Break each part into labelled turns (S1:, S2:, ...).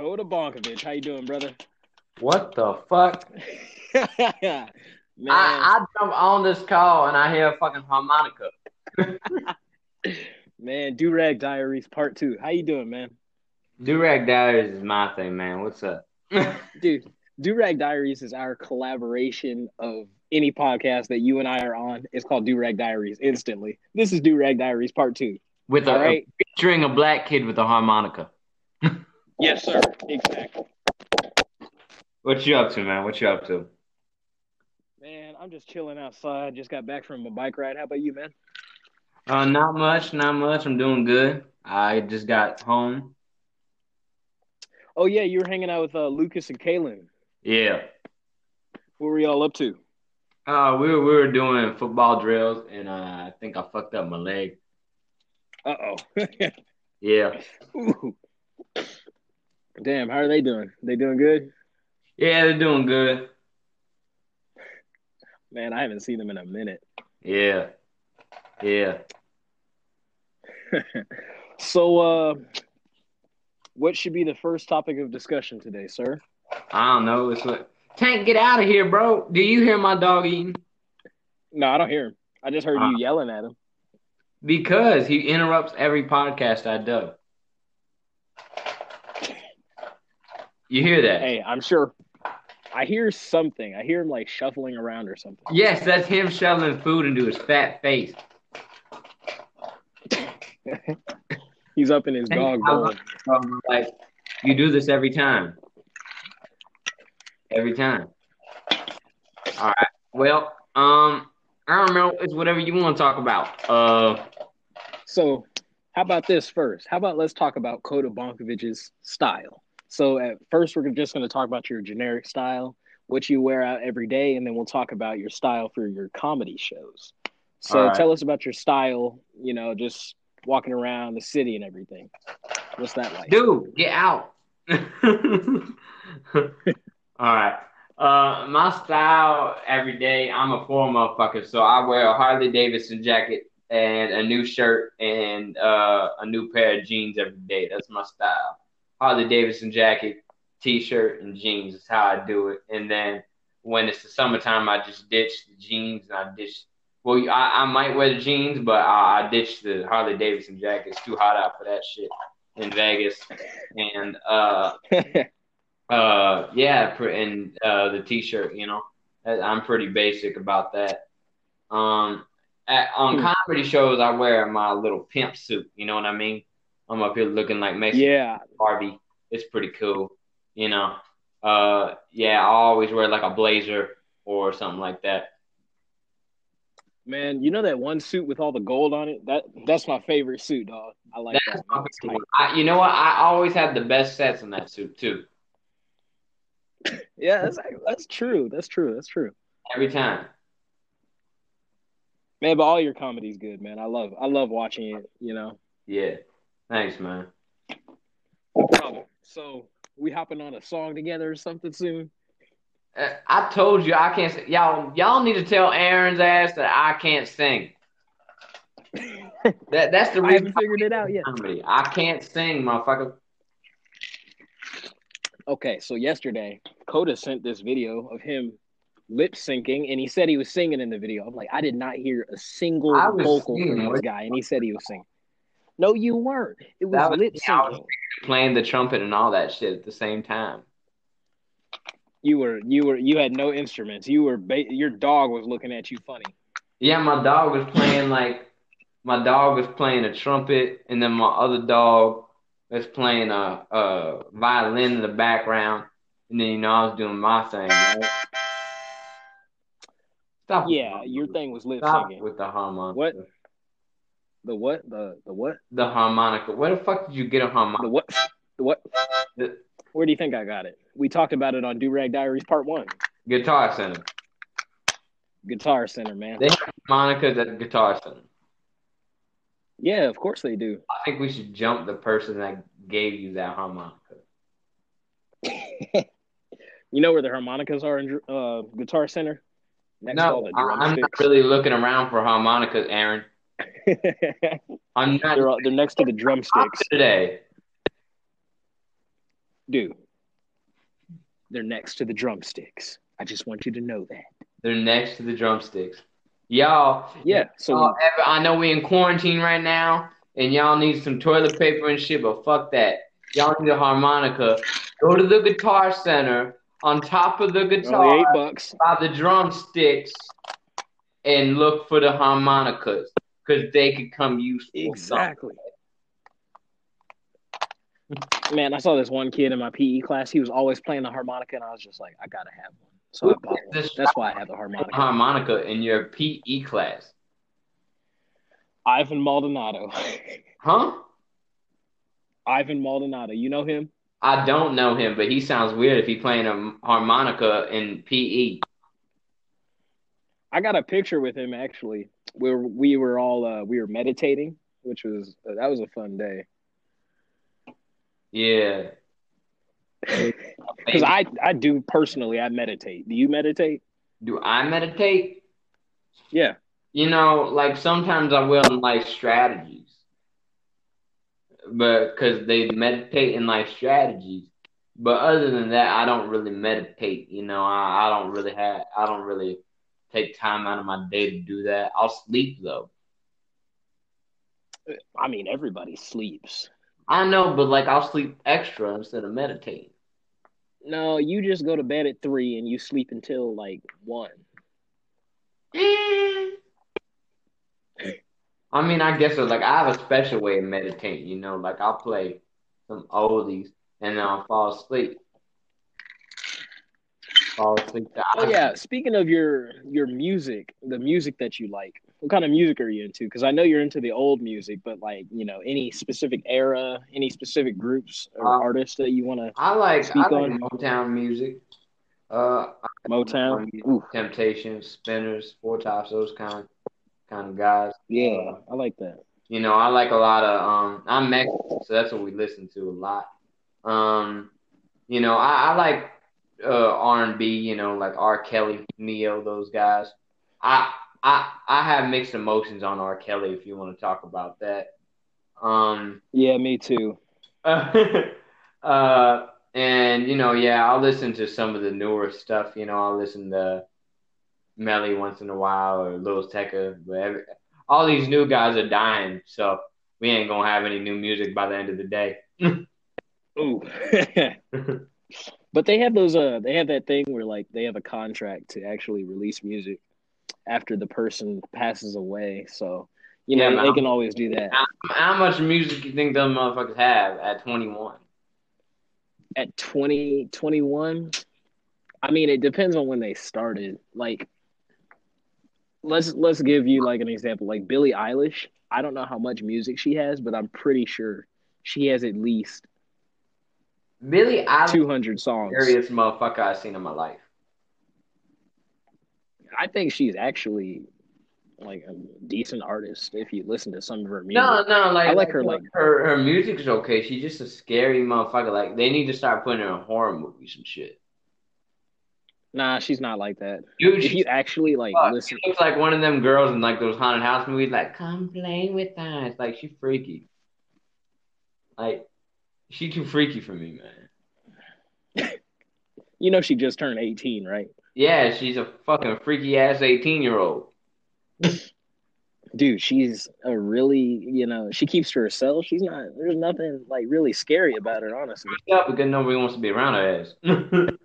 S1: Koda Bonkovich. How you doing, brother?
S2: What the fuck?
S1: Man,
S2: I, I jump on this call and I hear a fucking harmonica.
S1: man, Durag Diaries Part Two. How you doing, man?
S2: Durag Diaries is my thing, man. What's up?
S1: Dude, Durag Diaries is our collaboration of any podcast that you and I are on. It's called Durag Diaries instantly. This is Durag Diaries Part Two.
S2: with a,
S1: right.
S2: featuring a black kid with a harmonica.
S1: Yes, sir. Exactly.
S2: What you up to, man? What you up to?
S1: Man, I'm just chilling outside. Just got back from a bike ride. How about you, man?
S2: Uh, not much, not much. I'm doing good. I just got home.
S1: Oh yeah, you were hanging out with uh, Lucas and Kalen.
S2: Yeah.
S1: What were y'all up to?
S2: Uh, we were we were doing football drills, and uh, I think I fucked up my leg.
S1: Uh oh.
S2: Yeah.
S1: Damn, how are they doing? They doing good?
S2: Yeah, they're doing good.
S1: Man, I haven't seen them in a minute.
S2: Yeah. Yeah.
S1: So, uh, what should be the first topic of discussion today, sir?
S2: I don't know. It's what. Tank, get out of here, bro. Do you hear my dog eating?
S1: No, I don't hear him. I just heard
S2: Uh.
S1: you yelling at him.
S2: Because he interrupts every podcast I do. You hear that?
S1: Hey, I'm sure. I hear something. I hear him like shuffling around or something.
S2: Yes, that's him shoveling food into his fat face.
S1: He's up in his dog bowl.
S2: you. Like you do this every time. Every time. All right. Well, um, I don't know. It's whatever you want to talk about. Uh,
S1: So, how about this first? How about let's talk about Koda Bonkovich's style. So, at first, we're just going to talk about your generic style, what you wear out every day, and then we'll talk about your style for your comedy shows. So,
S2: right.
S1: tell us about your style, you know, just walking around the city and everything. What's that like?
S2: dude, get out. All right. Uh, my style every day. I'm a poor motherfucker, so I wear a Harley Davidson jacket and a new shirt and uh, a new pair of jeans every day. That's my style. Harley Davidson jacket, t-shirt, and jeans is how I do it. And then when it's the summertime, I just ditch the jeans and I ditch. Well, I, I might wear the jeans, but I, I ditch the Harley Davidson jacket. It's too hot out for that shit in Vegas. And uh, uh, yeah, and uh, the t-shirt, you know, I'm pretty basic about that. Um, at, on
S1: Hmm.
S2: comedy shows, I wear my little pimp suit. You know what I mean? I'm up here looking like Mexican
S1: yeah.
S2: Barbie. It's pretty cool, you know. Uh, yeah, I always wear like a blazer or something like that.
S1: Man, you know that one suit with all the gold on it? That That's my favorite suit, dog. I like
S2: That's
S1: that.
S2: I, you know what? I always have the best sets in that suit too.
S1: Yeah, that's, that's true. That's true. That's true.
S2: Every time.
S1: Man, but all your comedy's good, man. I love I love watching it, you know.
S2: Yeah. Thanks, man.
S1: No problem. So we hopping on a song together or something soon?
S2: Uh, I told you I can't. Sing. Y'all, y'all need to tell Aaron's ass that I can't sing. That that's the reason I
S1: haven't figured it out yet.
S2: comedy. I can't sing, motherfucker.
S1: Okay, so yesterday, Coda sent this video of him lip syncing, and he said he was singing in the video. I'm like, I did not hear a single vocal
S2: singing,
S1: from this guy, and he said he was singing. No, you weren't. It was,
S2: That was-
S1: lip
S2: yeah,
S1: syncing.
S2: Playing the trumpet and all that shit at the same time.
S1: You were, you were, you had no instruments. You were, ba- your dog was looking at you funny.
S2: Yeah, my dog was playing like my dog was playing a trumpet, and then my other dog was playing a, a violin in the background, and then you know I was doing my thing. Right? Stop.
S1: Yeah, your thing was lip
S2: Stop
S1: syncing.
S2: with the harmonica.
S1: What? The what? The the what?
S2: The harmonica. Where the fuck did you get a harmonica?
S1: The what? The what?
S2: The
S1: Where do you think I got it? We talked about it on Durag Diaries Part One.
S2: Guitar Center.
S1: Guitar Center, man.
S2: They have harmonicas at Guitar Center.
S1: Yeah, of course they do.
S2: I think we should jump the person that gave you that harmonica.
S1: You know where the harmonicas are in uh, Guitar Center? Next
S2: No, I'm not really looking around for harmonicas, Aaron. I'm not
S1: they're they're next to the drumsticks.
S2: today.
S1: Dude, they're next to the drumsticks. I just want you to know that.
S2: They're next to the drumsticks. Y'all,
S1: Yeah. So
S2: y'all ever, I know we're in quarantine right now, and y'all need some toilet paper and shit, but fuck that. Y'all need a harmonica. Go to the guitar center on top of the
S1: only
S2: guitar
S1: eight bucks.
S2: by the drumsticks and look for the harmonicas because they could come useful.
S1: Exactly. Man, I saw this one kid in my PE class. He was always playing the harmonica, and I was just like, I gotta have one. So I bought one.
S2: This
S1: That's why I have the harmonica.
S2: harmonica in your PE class,
S1: Ivan Maldonado.
S2: huh?
S1: Ivan Maldonado. You know him?
S2: I don't know him, but he sounds weird if he's playing a harmonica in E. PE.
S1: I got a picture with him actually. Where we were all uh, we were meditating, which was that was a fun day.
S2: Yeah.
S1: Because I I do personally I meditate. Do you meditate?
S2: Do I meditate?
S1: Yeah.
S2: You know, like sometimes I will in life strategies, but because they meditate in life strategies. But other than that, I don't really meditate. You know, I, I don't really have, I don't really take time out of my day to do that. I'll sleep though.
S1: I mean everybody sleeps.
S2: I know, but like I'll sleep extra instead of meditating.
S1: No, you just go to bed at three and you sleep until like one. Eh.
S2: I mean, I guess so. Like I have a special way of meditating. You know, like I'll play some oldies and then I'll fall asleep. To
S1: Oh yeah, speaking of your your music, the music that you like, what kind of music are you into? Because I know you're into the old music, but like you know, any specific era, any specific groups or
S2: Uh,
S1: artists that you want to
S2: I like
S1: Speak
S2: I like
S1: on.
S2: Motown music. Uh,
S1: Motown? Ooh,
S2: Temptations, Spinners, Four Tops, those kind kind of guys.
S1: yeah, I like that.
S2: You know, I like a lot of um. I'm Mexican, so that's what we listen to a lot. Um, you know, I, I like uh R and B. You know, like R. Kelly, Ne-Yo, those guys. I I I have mixed emotions on R. Kelly. If you want to talk about that. Um.
S1: Yeah, me too.
S2: uh, and you know, yeah, I'll listen to some of the newer stuff. You know, I'll listen to Melly once in a while or Lil Tecca, but every, all these new guys are dying, so we ain't gonna have any new music by the end of the day.
S1: Ooh. but they have those uh they have that thing where like they have a contract to actually release music after the person passes away. So you know
S2: man.
S1: they can always do that.
S2: How much music you think them motherfuckers have at 21?
S1: At 20, 21, I mean it depends on when they started. Like let's let's give you like an example. Like Billie Eilish, I don't know how much music she has, but I'm pretty sure she has at least
S2: Billie Eilish,
S1: 200 songs.
S2: scariest motherfucker I've seen in my life.
S1: I think she's actually like a decent artist if you listen to some of her music.
S2: No, no, like
S1: I like her, like-
S2: her her music's okay. She's just a scary motherfucker. Like they need to start putting her in horror movies and shit.
S1: Nah, she's not like that.
S2: Dude,
S1: If you actually like
S2: fuck,
S1: listen,
S2: she looks like one of them girls in like those haunted house movies. Like, come play with us. Like she's freaky. Like she too freaky for me, man.
S1: you know she just turned 18, right?
S2: Yeah, she's a fucking freaky ass eighteen year old.
S1: Dude, she's a really, you know, she keeps to herself. She's not there's nothing like really scary about her, honestly.
S2: Yeah, because nobody wants to be around her ass.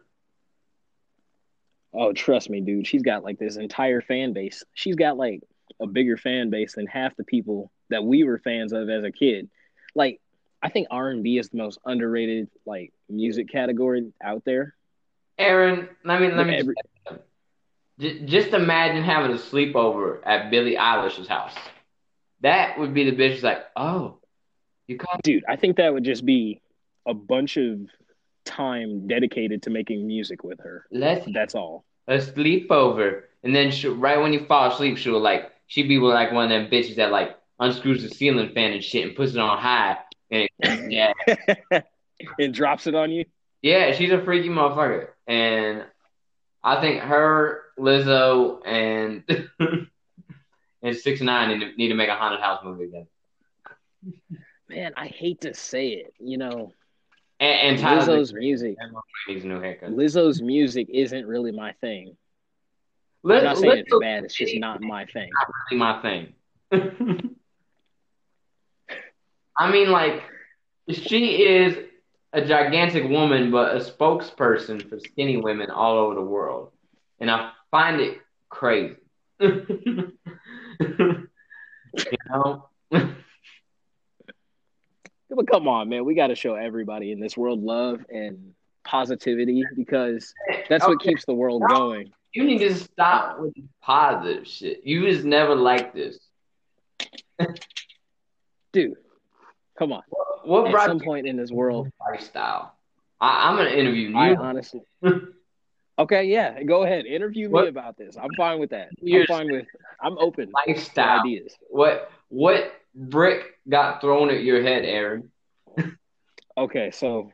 S1: Oh, trust me, dude. She's got like this entire fan base. She's got like a bigger fan base than half the people that we were fans of as a kid. Like, I think R and B is the most underrated like music category out there.
S2: Aaron, let me let me
S1: Every-
S2: J- just imagine having a sleepover at Billie Eilish's house. That would be the bitch like, oh, you come.
S1: Dude, I think that would just be a bunch of time dedicated to making music with her.
S2: Let's
S1: That's all.
S2: a sleepover, and then she, right when you fall asleep, she'll like she'd be like one of them bitches that like unscrews the ceiling fan and shit and puts it on high. And yeah,
S1: and drops it on you.
S2: yeah, she's a freaky motherfucker, and I think her, Lizzo, and and Six Nine need to, need to make a haunted house movie again.
S1: Man, I hate to say it. You know,
S2: And, and
S1: Lizzo's music.
S2: new haircut.
S1: Lizzo's music isn't really my thing.
S2: Liz,
S1: I'm not saying it's bad. It's just not my thing.
S2: not really my thing. I mean, like, she is a gigantic woman, but a spokesperson for skinny women all over the world, and I find it crazy. you know,
S1: But come on, man. We got to show everybody in this world love and positivity because that's what keeps the world going.
S2: you need to stop with positive shit. You was never like this.
S1: Dude, come on.
S2: What
S1: At
S2: brought
S1: some
S2: you
S1: point in this world,
S2: lifestyle? I, I'm gonna interview you.
S1: I honestly. Okay, yeah. Go ahead. Interview me about this. I'm fine with that. I'm fine with. I'm open
S2: lifestyle.
S1: ideas.
S2: What what brick got thrown at your head, Aaron?
S1: Okay, so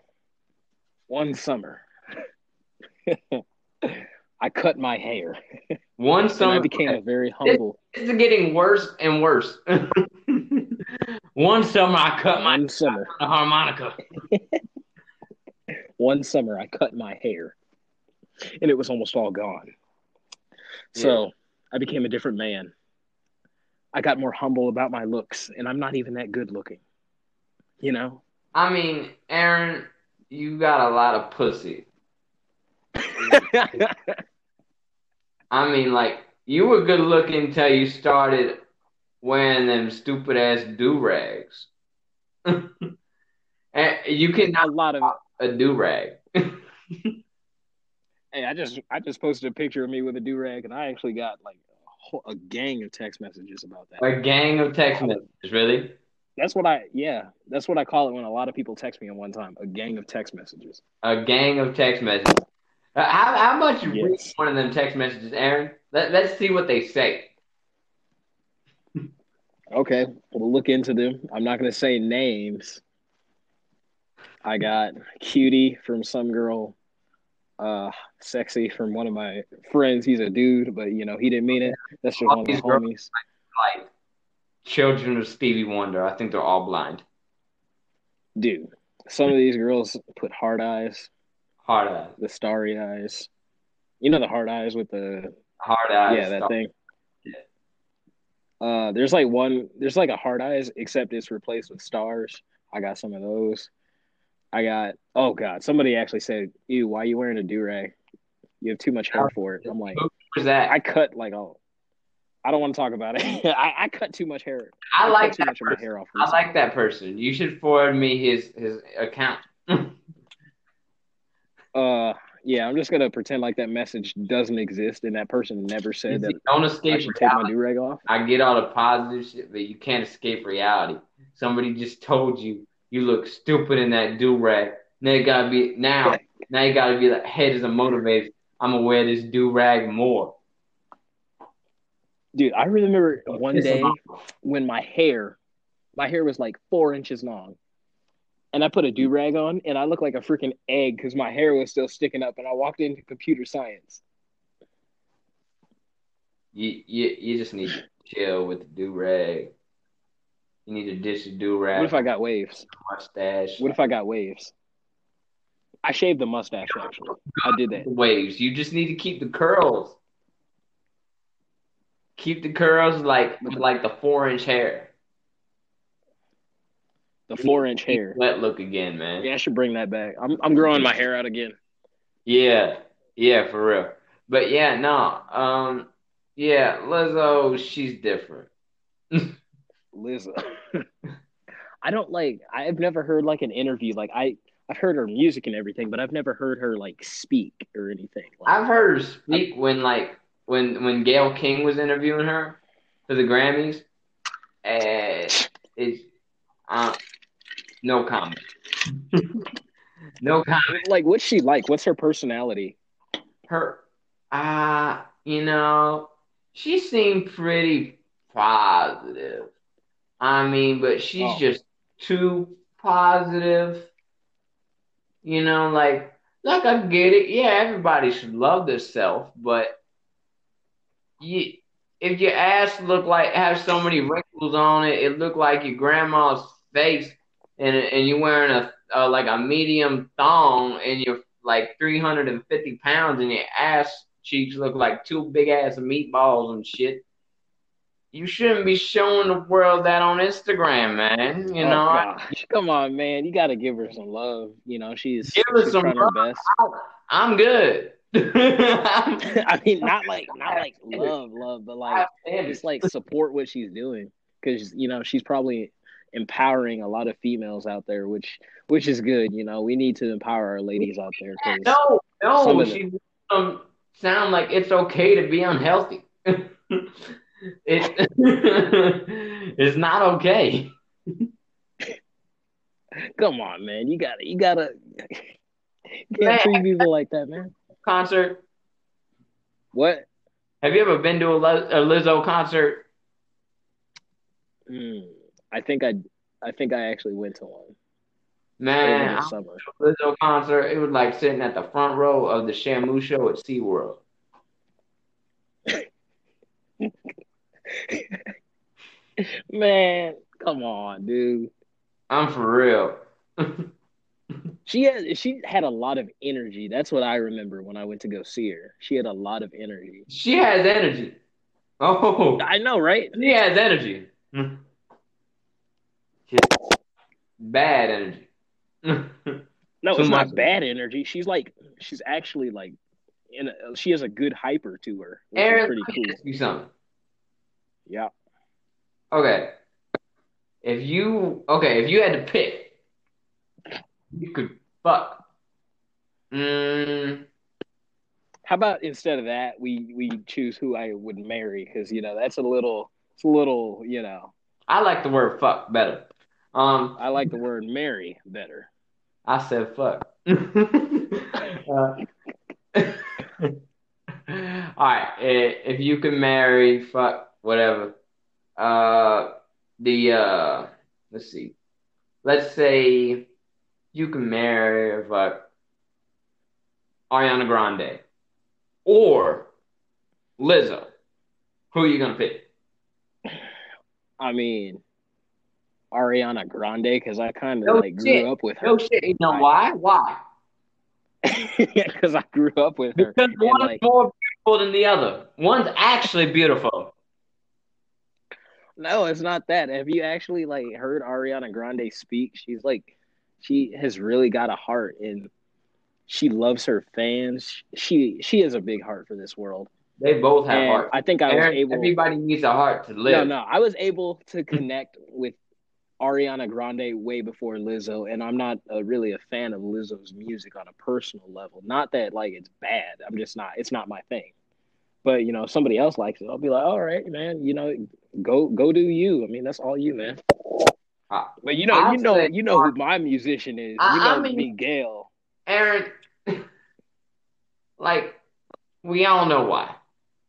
S1: one summer, I cut my hair,
S2: One
S1: and I
S2: summer
S1: became a very humble.
S2: It's getting worse and worse. One summer I cut my
S1: One summer,
S2: harmonica.
S1: one summer, I cut my hair, and it was almost all gone. So I became a different man. I got more humble about my looks, and I'm not even that good looking. You know?
S2: I mean, Aaron, you got a lot of pussy. I mean, like you were good looking until you started wearing them stupid ass do rags. and you
S1: a
S2: cannot
S1: lot of
S2: a do rag.
S1: Hey, I just I just posted a picture of me with a do rag, and I actually got like a, whole, a gang of text messages about that.
S2: a gang of text messages, really?
S1: That's what I yeah, that's what I call it when a lot of people text me at one time. A gang of text messages.
S2: A gang of text messages. Uh, How, how about you read one of them text messages, Aaron? Let, let's see what they say.
S1: Okay, we'll look into them. I'm not gonna say names. I got cutie from some girl, uh, sexy from one of my friends. He's a dude, but you know he didn't mean it. That's just one of my
S2: These girls-
S1: homies.
S2: Like children of Stevie Wonder. I think they're all blind.
S1: Dude, some of these girls put hard eyes,
S2: Hard eyes.
S1: the starry eyes. You know the hard eyes with the
S2: Hard eyes.
S1: yeah that
S2: stuff.
S1: thing. Uh, there's like one. There's like a hard eyes, except it's replaced with stars. I got some of those. I got. Oh God! Somebody actually said, "Ew, why are you wearing a do rag? You have too much hair for it." I'm like,
S2: Who's that?
S1: I cut like I don't want to talk about it. I, I cut too much hair.
S2: I,
S1: cut
S2: like that
S1: much of my
S2: person.
S1: hair off.
S2: I like that person. You should forward me his his account.
S1: Uh, yeah, I'm just gonna pretend like that message doesn't exist, and that person never said that
S2: Don't
S1: I
S2: escape
S1: should take my
S2: reality.
S1: do rag off.
S2: I get all the positive shit, but you can't escape reality. Somebody just told you you look stupid in that do rag. Now you gotta be now. Now you gotta be like, hey, as a motivator, I'm gonna wear this do rag more.
S1: Dude, I remember one day when my hair, my hair was like four inches long, and I put a do rag on, and I looked like a freaking egg because my hair was still sticking up, and I walked into computer science.
S2: You you you just need to chill with the do rag. You need to ditch the do rag.
S1: What if I got waves?
S2: mustache.
S1: What if I got waves? I shaved the mustache actually. I did that.
S2: waves. You just need to keep the curls. Keep the curls like like the four inch hair.
S1: The four inch hair.
S2: Wet look again, man.
S1: Yeah, I should bring that back. I'm I'm growing my hair out again.
S2: Yeah, yeah, for real. But yeah, no, um, yeah, Lizzo, she's different.
S1: Lizzo. I don't like. I've never heard like an interview. Like I, I've heard her music and everything, but I've never heard her like speak or anything. Like,
S2: I've heard her speak when like when when Gayle King was interviewing her for the Grammys, and it's uh, no comment. no comment.
S1: like, what's she like? What's her personality?
S2: her uh you know she seemed pretty positive i mean but she's
S1: Oh.
S2: just too positive you know like like i get it yeah everybody should love themselves but you if your ass look like have so many wrinkles on it it look like your grandma's face and and you're wearing a uh, like a medium thong and you're like 350 pounds and your ass cheeks look like two big ass meatballs and shit, you shouldn't be showing the world that on Instagram, man. You
S1: Oh,
S2: know,
S1: gosh. Come on, man. You got to give her some love. You know, she's,
S2: Give her
S1: she's
S2: some
S1: trying her best.
S2: I'm good.
S1: I mean, not like not like love, love, but like just like support what she's doing because you know she's probably empowering a lot of females out there, which which is good. You know, we need to empower our ladies out there.
S2: no, no, she um, sound like it's okay to be unhealthy. it it's not okay.
S1: come on, man, you gotta you gotta can't treat people like that, man.
S2: Concert.
S1: What?
S2: Have you ever been to a, Liz- a Lizzo concert?
S1: Hmm. I think I I think I actually went to one
S2: Man, I
S1: summer.
S2: Lizzo concert. It was like sitting at the front row of the Shamu show at SeaWorld.
S1: Man, come on, dude.
S2: I'm for real.
S1: She had she had a lot of energy. That's what I remember when I went to go see her. She had a lot of energy.
S2: she has energy. Oh,
S1: I know, right?
S2: she has energy. Bad energy.
S1: No, it's not bad energy. She's like she's actually like in a, she has a good hyper to her,
S2: Aaron,
S1: pretty
S2: let me
S1: cool.
S2: ask you something.
S1: Yeah.
S2: Okay. If you okay, if you had to pick, you could fuck. Mm,
S1: How about instead of that, we we choose who I would marry because you know that's a little it's a little you know
S2: I like the word fuck better. Um,
S1: I like the word marry better.
S2: I said fuck. Uh, all right, if you can marry, fuck, whatever. Uh, the uh, let's see. Let's say you can marry, fuck, Ariana Grande or Lizzo. Who are you gonna pick?
S1: I mean, Ariana Grande because I kind of
S2: No
S1: like grew up with her.
S2: No shit. You know why? Why?
S1: Because I grew up with her.
S2: Because
S1: And,
S2: one
S1: like,
S2: more beautiful than the other. One's actually beautiful.
S1: no, it's not that. Have you actually like heard Ariana Grande speak? She's like, she has really got a heart, and she loves her fans. She she has a big heart for this world.
S2: They both have
S1: And
S2: hearts.
S1: I think I was able.
S2: everybody needs a heart to live.
S1: No, no, I was able to connect with Ariana Grande way before Lizzo, and I'm not uh, really a fan of Lizzo's music on a personal level. Not that like it's bad. I'm just not. It's not my thing. But you know, if somebody else likes it, I'll be like, all right, man. You know, go go do you. I mean, that's all you, man.
S2: Ah,
S1: But you know,
S2: I'd
S1: you know,
S2: say-
S1: you know who my musician is.
S2: I-
S1: You know,
S2: I mean-
S1: Miguel.
S2: Aaron, like, we all know why.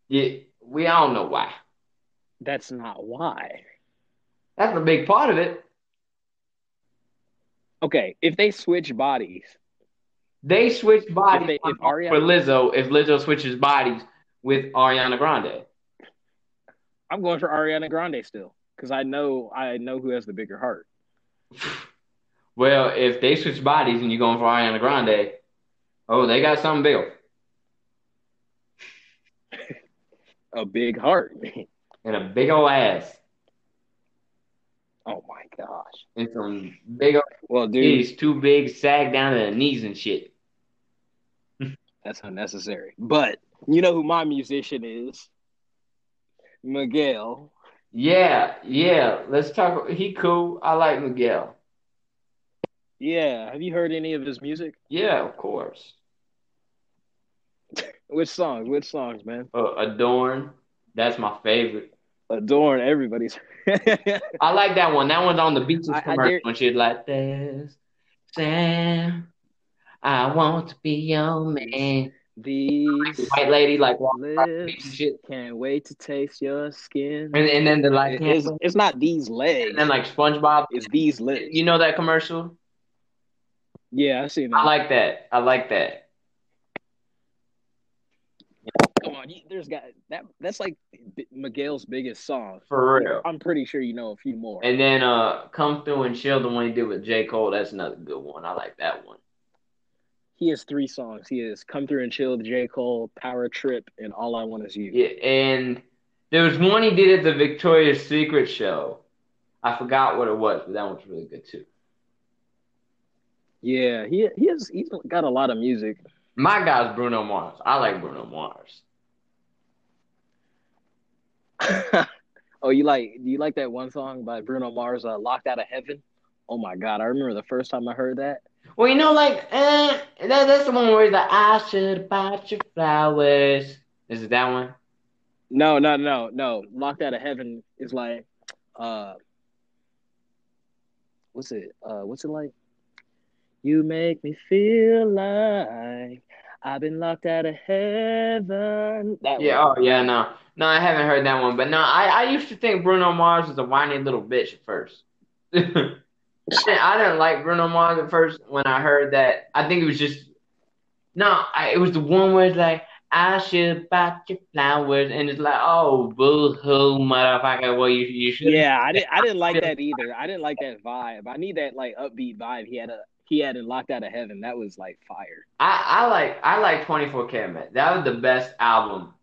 S2: Yeah, we all know why.
S1: That's not why.
S2: That's a big part of it.
S1: Okay, if they switch bodies,
S2: They switch bodies
S1: If they- if
S2: for Lizzo. If Lizzo switches bodies with Ariana Grande,
S1: I'm going for Ariana Grande still because I know I know who has the bigger heart.
S2: well, if they switch bodies and you're going for Ariana Grande, oh, they got something big
S1: A big heart.
S2: and a big old ass
S1: oh my gosh.
S2: and some big
S1: Well, dude,
S2: titties, too big, sag down to the knees and shit.
S1: that's unnecessary. But you know who my musician is? Miguel.
S2: Yeah, yeah. Let's talk. He cool. I like Miguel.
S1: Yeah. Have you heard any of his music?
S2: Yeah, of course.
S1: Which songs? Which songs, man?
S2: Uh, Adorn. That's my favorite.
S1: Adorn everybody's.
S2: I like that one. That one's on the beaches
S1: I- I
S2: commercial
S1: dare-
S2: when she's like, "This, Sam, I want to be your man."
S1: These
S2: White lady like walking across the beach and
S1: lips
S2: shit,
S1: can't wait to taste your skin.
S2: and, and then they're like,
S1: It's, it's not these legs.
S2: and then like SpongeBob.
S1: It's these lips.
S2: You know that commercial?
S1: Yeah, I see that.
S2: I like that. I like that.
S1: Come on, you, there's got that. That's like Miguel's biggest song.
S2: For real.
S1: I'm pretty sure you know a few more.
S2: And then uh, come through and chill the one he did with J Cole. That's another good one. I like that one.
S1: he has three songs. He has "Come Through and Chill" with J. Cole, "Power Trip," and "All I Want Is You."
S2: Yeah, and there was one he did at the Victoria's Secret show. I forgot what it was, but that one's really good too.
S1: Yeah, he he has he's got a lot of music.
S2: My guy's Bruno Mars. I like Bruno Mars.
S1: oh, you like do you like that one song by Bruno Mars, uh, "Locked Out of Heaven"? Oh my God, I remember the first time I heard that.
S2: Well, you know, like eh, that, that's the one where like, "I should bought your flowers." Is it that one?
S1: No, no, no, no. "Locked Out of Heaven" is like, uh, what's it? Uh, what's it like? You make me feel like I've been locked out of heaven. That
S2: Yeah.
S1: one.
S2: Oh, yeah. No, no, I haven't heard that one. But no, I I used to think Bruno Mars was a whiny little bitch at first. I didn't I didn't like Bruno Mars at first when I heard that. I think it was just no. I, it was the one where it's like. I should buy your flowers, and it's like, oh, boo hoo, motherfucker. Well, you you should.
S1: Yeah, I didn't. I didn't like that either. I didn't like that vibe. I need that like upbeat vibe. He had a he had in Locked Out of Heaven. That was like fire.
S2: I, I like I like 24 Karat. That was the best album.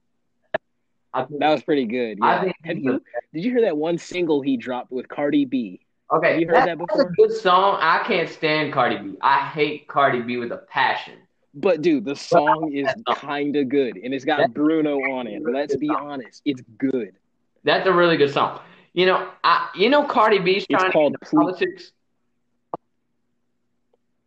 S2: Think,
S1: That was pretty good.
S2: I
S1: Yeah.
S2: think
S1: Have you did you hear that one single he dropped with Cardi B?
S2: okay.
S1: Have you heard that
S2: that's a
S1: before?
S2: good song. I can't stand Cardi B. I hate Cardi B with a passion.
S1: But dude, the song is kind of good, and it's got
S2: That-
S1: Bruno on it. Let's be honest, it's good.
S2: That's a really good song. You know, I you know Cardi B's
S1: It's
S2: trying
S1: called
S2: to into politics.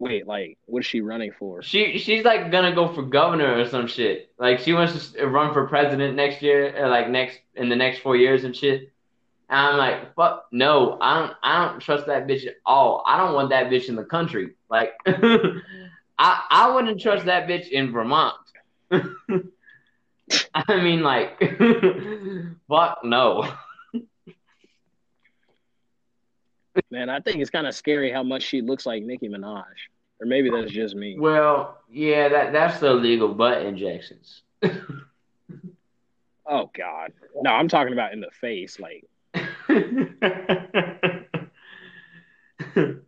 S1: Wait, like, what is she running for?
S2: She she's like gonna go for governor or some shit. Like she wants to run for president next year, or like next in the next four years and shit. And I'm like, fuck no, I don't I don't trust that bitch at all. I don't want that bitch in the country. Like I I wouldn't trust that bitch in Vermont. I mean like fuck no.
S1: Man, I think it's kind of scary how much she looks like Nicki Minaj, or maybe that's just me.
S2: Well, yeah, that that's the illegal butt injections.
S1: Oh God, no, I'm talking about in the face. Like,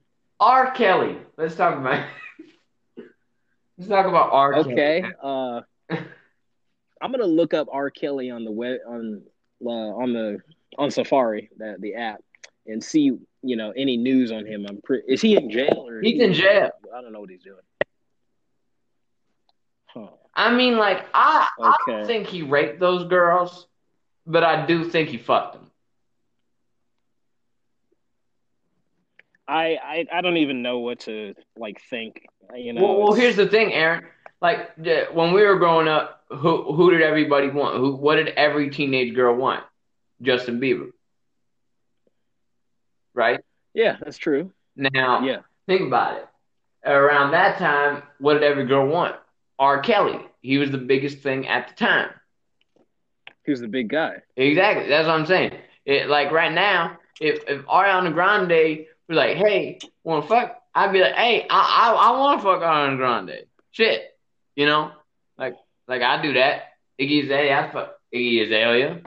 S2: R. Kelly. Let's talk about. Let's talk about R. Kelly.
S1: Okay,
S2: Kelly.
S1: uh, I'm gonna look up R. Kelly on the web on uh, on the on Safari, that the app, and see you know any news on him. I'm pretty. Is he in jail or?
S2: He's in jail.
S1: I don't know what he's doing. Huh.
S2: I mean, like I, I don't think he raped those girls, but I do think he fucked them.
S1: I, I I don't even know what to like think. You know.
S2: well, well, here's the thing, Aaron. Like when we were growing up, who who did everybody want? Who what did every teenage girl want? Justin Bieber, right?
S1: yeah, that's true.
S2: Now,
S1: Yeah.
S2: think about it. Around that time, what did every girl want? R. Kelly. He was the biggest thing at the time.
S1: He was the big guy.
S2: Exactly. That's what I'm saying. It like right now, if if Ariana Grande was like, "Hey, want to fuck?" I'd be like, "Hey, I I, I want to fuck Ariana Grande." Shit, you know, like like I do that. Iggy Azalea, I fuck Iggy Azalea.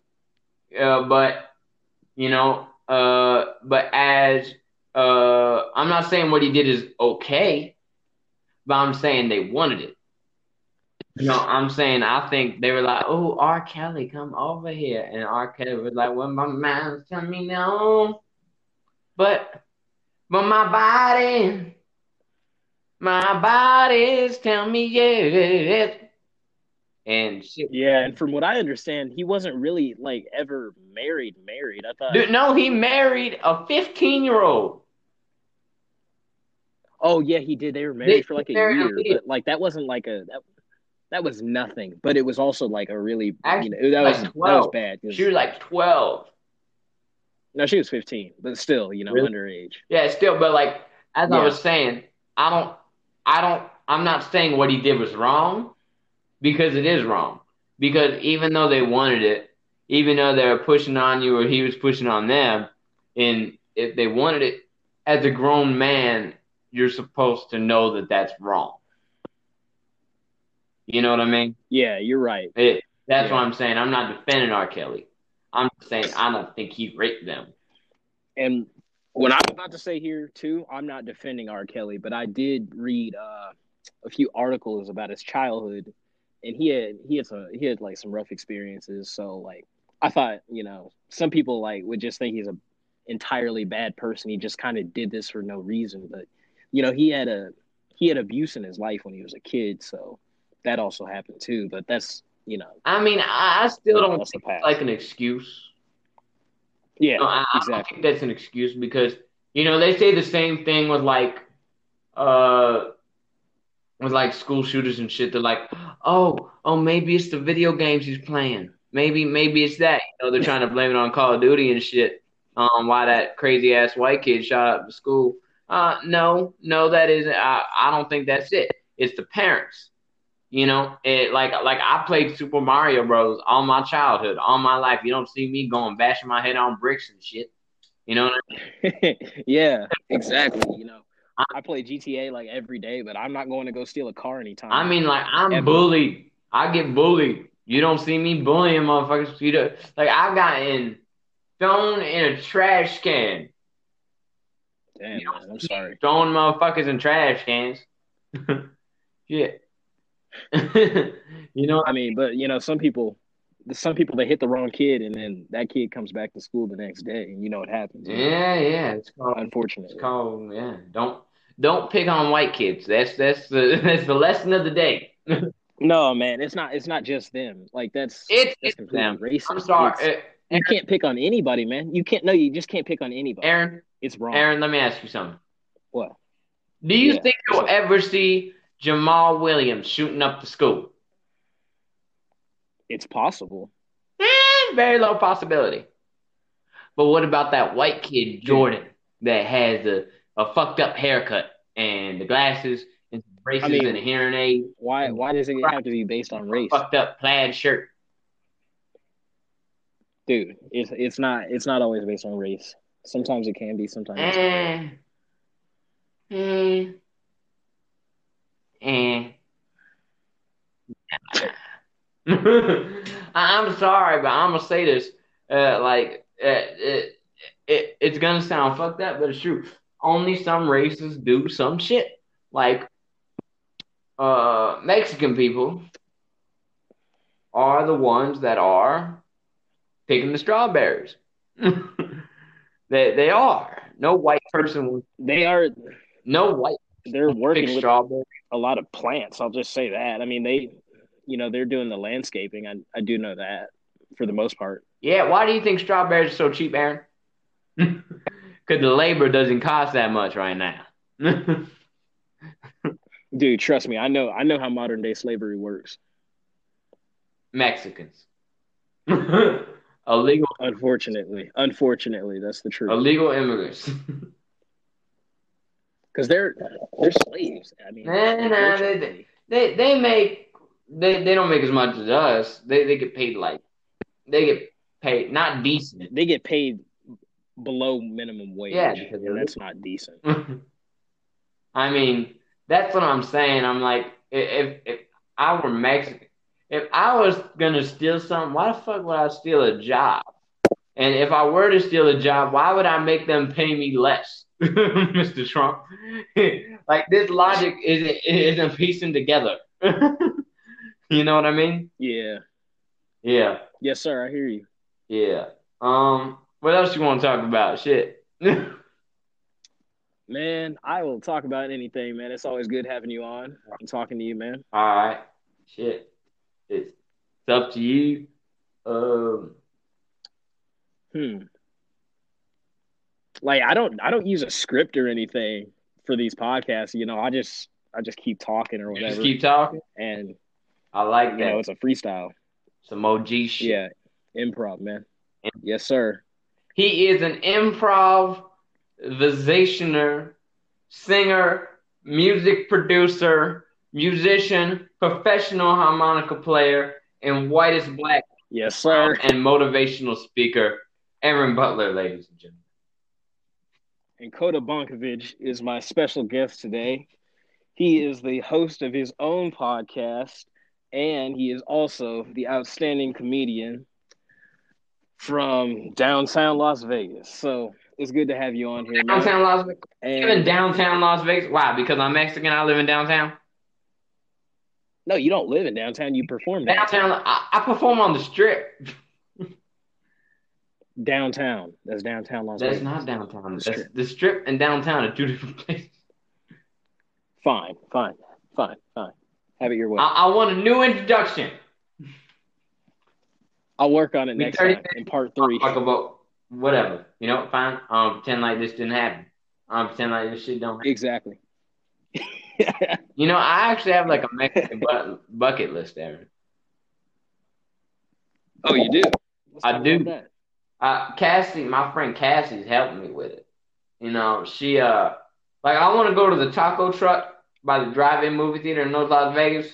S2: Uh, but you know, uh, but as uh, I'm not saying what he did is okay, but I'm saying they wanted it. You know, I'm saying I think they were like, "Oh, R. Kelly, come over here," and R. Kelly was like, "Well, my mind's telling me no, but but my body, my body's telling me yes." And shit,
S1: Yeah, and from what I understand, he wasn't really like ever married. Married. I thought.
S2: dude, no, he married a 15 year old.
S1: Oh yeah, he did. They were
S2: They-
S1: married for like a year, but like that wasn't like a that, that was nothing. But it was also like a really
S2: Actually,
S1: you know that
S2: like
S1: was that was bad.
S2: She was like 12.
S1: no, she was fifteen, but still, you know,
S2: Really?
S1: underage.
S2: Yeah, still, but like as I was saying, I don't, I don't, I'm not saying what he did was wrong because it is wrong. Because even though they wanted it, even though they were pushing on you or he was pushing on them, and if they wanted it, as a grown man, you're supposed to know that that's wrong. You know what I mean?
S1: Yeah, you're right.
S2: It, That's
S1: Yeah.
S2: what I'm saying. I'm not defending R. Kelly. I'm saying I don't think he raped them.
S1: And what I'm about to say here too, I'm not defending R. Kelly, but I did read uh, a few articles about his childhood, and he had he had some he had like some rough experiences. So like I thought, you know, some people like would just think he's a entirely bad person. He just kind of did this for no reason, but you know, he had a he had abuse in his life when he was a kid, so that also happened too. But that's you know,
S2: I mean, I, I still don't think it's like an excuse.
S1: yeah,
S2: No, I, I
S1: exactly.
S2: think that's an excuse because you know they say the same thing with like uh with like school shooters and shit. They're like, oh, oh, maybe it's the video games he's playing. Maybe, maybe it's that. You know, they're trying to blame it on Call of Duty and shit. Um, why that crazy ass white kid shot up the school? Uh, no, no, that isn't. I, I don't think that's it. It's the parents. You know, it like like I played Super Mario Bros. all my childhood, all my life. You don't see me going bashing my head on bricks and shit. You know I mean?
S1: yeah, exactly. You know, I play GTA like every day, but I'm not going to go steal a car anytime.
S2: I mean, like I'm
S1: Ever.
S2: bullied. I get bullied. You don't see me bullying motherfuckers. You do, like I've gotten thrown in a trash can,
S1: damn,
S2: know,
S1: man, I'm sorry.
S2: throwing motherfuckers in trash cans. yeah. you know,
S1: I mean, but you know, some people, some people they hit the wrong kid, and then that kid comes back to school the next day, and you know what happens.
S2: yeah, yeah. It's called.
S1: unfortunate.
S2: It's called. Yeah. Don't don't pick on white kids. That's that's the that's the lesson of the day.
S1: no, man, it's not. It's not just them. Like that's
S2: It's
S1: that's
S2: it's
S1: completely
S2: them.
S1: racist.
S2: I'm sorry,
S1: It's-
S2: Uh,
S1: you can't pick on anybody, man. You can't. No, you just can't pick on anybody.
S2: Aaron.
S1: It's wrong.
S2: Aaron, let me ask you something.
S1: What?
S2: Do you
S1: Yeah,
S2: think you'll ever see Jamal Williams shooting up the school?
S1: It's possible.
S2: Eh, very low possibility. But what about that white kid, Jordan, that has a, a fucked up haircut and the glasses and braces
S1: I mean-
S2: and a hearing aid,
S1: Why? Why does it have to be based on race,
S2: fucked up plaid shirt?
S1: dude? It's it's not. It's not always based on race. Sometimes it can be. Sometimes.
S2: Eh, eh, eh. I'm sorry, but I'm gonna say this. Uh, like, uh, it, it, it's gonna sound fucked up, but it's true. Only some races do some shit. Like, uh, Mexican people are the ones that are picking the strawberries. they they are. No white person,
S1: They are.
S2: no white
S1: They're working with
S2: strawberries.
S1: a lot of plants. I'll just say that. I mean, they, you know, they're doing the landscaping. I I do know that for the most part.
S2: Yeah, why do you think strawberries are so cheap, Aaron? Because the labor doesn't cost that much right now.
S1: Dude, trust me, I know. I know how modern day slavery works.
S2: Mexicans. illegal
S1: Unfortunately, unfortunately, that's the truth.
S2: illegal immigrants.
S1: Because they're they're slaves. I mean,
S2: Nah, nah, they- they they make they, they don't make as much as us. They they get paid like they get paid not decent.
S1: they get paid below minimum wage.
S2: Yeah, because
S1: that's not decent.
S2: I mean, that's what I'm saying. I'm like, if if I were Mexican, if I was gonna steal something, why the fuck would I steal a job? And if I were to steal a job, why would I make them pay me less, Mr. Trump? like this logic isn't isn't piecing together. you know what I mean?
S1: Yeah.
S2: Yeah,
S1: Yes, sir. I hear you.
S2: yeah. Um, what else you want to talk about? Shit.
S1: Man, I will talk about anything, man. It's always good having you on and talking to you, man.
S2: All right. Shit. It's, it's up to you. Um,
S1: Hmm. Like I don't I don't use a script or anything for these podcasts, you know. I just I just keep talking or
S2: you just
S1: whatever.
S2: keep talking.
S1: and
S2: I like
S1: you
S2: that.
S1: know, it's a freestyle.
S2: Some OG shit.
S1: Yeah. Improv, man. Yes, sir.
S2: He is an improvisationer, singer, music producer, musician, professional harmonica player, and whitest black
S1: Yes, sir.
S2: and motivational speaker, Aaron Butler, ladies and gentlemen.
S1: And Koda Bonkovic is my special guest today. He is the host of his own podcast, and he is also the outstanding comedian from downtown Las Vegas. So it's good to have you on here, man.
S2: Downtown Las Vegas.
S1: And-
S2: in downtown Las Vegas. Why? Because I'm Mexican. I live in downtown.
S1: no, you don't live in downtown. You perform downtown.
S2: Downtown. I, I perform on the strip.
S1: Downtown. That's downtown Las
S2: That's
S1: Vegas.
S2: not downtown.
S1: The
S2: That's,
S1: strip.
S2: the strip and downtown are two different places.
S1: Fine, fine, fine, fine. Have it your way.
S2: I, I want a new introduction.
S1: I'll work on it next
S2: 30
S1: time in part three.
S2: Talk about whatever. You know, fine. Um, pretend like this didn't happen. Um, pretend like this shit don't happen.
S1: Exactly.
S2: You know, I actually have like a Mexican bu- bucket list, Aaron.
S1: oh, you do?
S2: I do.
S1: that.
S2: Uh, Cassie, my friend Cassie's helping me with it. You know, she uh, like I want to go to the taco truck by the drive-in movie theater in North Las Vegas,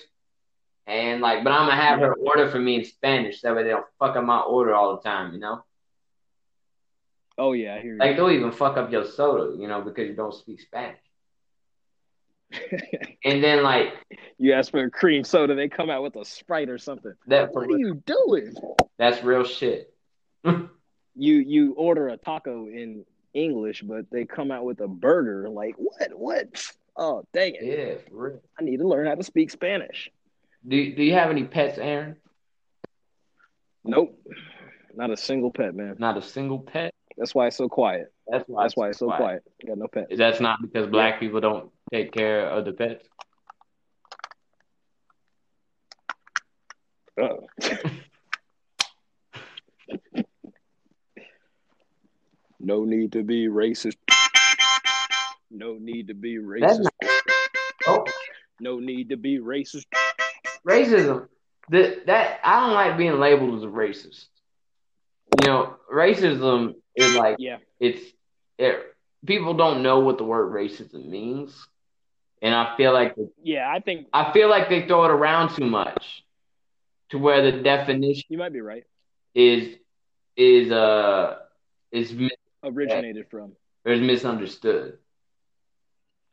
S2: and like, but I'm gonna have her order for me in Spanish that way they don't fuck up my order all the time. You know,
S1: Oh yeah, I hear you.
S2: like they'll even fuck up your soda, you know, because you don't speak Spanish. And then like
S1: you ask for a cream soda, they come out with a sprite or something.
S2: that,
S1: What are you doing?
S2: that's real shit.
S1: You you order a taco in English, but they come out with a burger. Like what? What? Oh dang it!
S2: Yeah, for real.
S1: I need to learn how to speak Spanish.
S2: Do Do you have any pets, Aaron?
S1: Nope, not a single pet, man.
S2: Not a single pet.
S1: That's why it's so quiet.
S2: That's why.
S1: That's why it's so quiet. Got no pets.
S2: That's not because black people don't take care of the pets.
S1: Uh-oh. no need to be racist. No need to be racist.
S2: not. Oh,
S1: No need to be racist.
S2: Racism. The, that I don't like being labeled as a racist. You know, racism is like
S1: Yeah.
S2: it's it, people don't know what the word racism means, and I feel like
S1: Yeah, I think
S2: I feel like they throw it around too much, to where the definition
S1: you might be right.
S2: is is uh is mi-
S1: Originated from.
S2: or is misunderstood.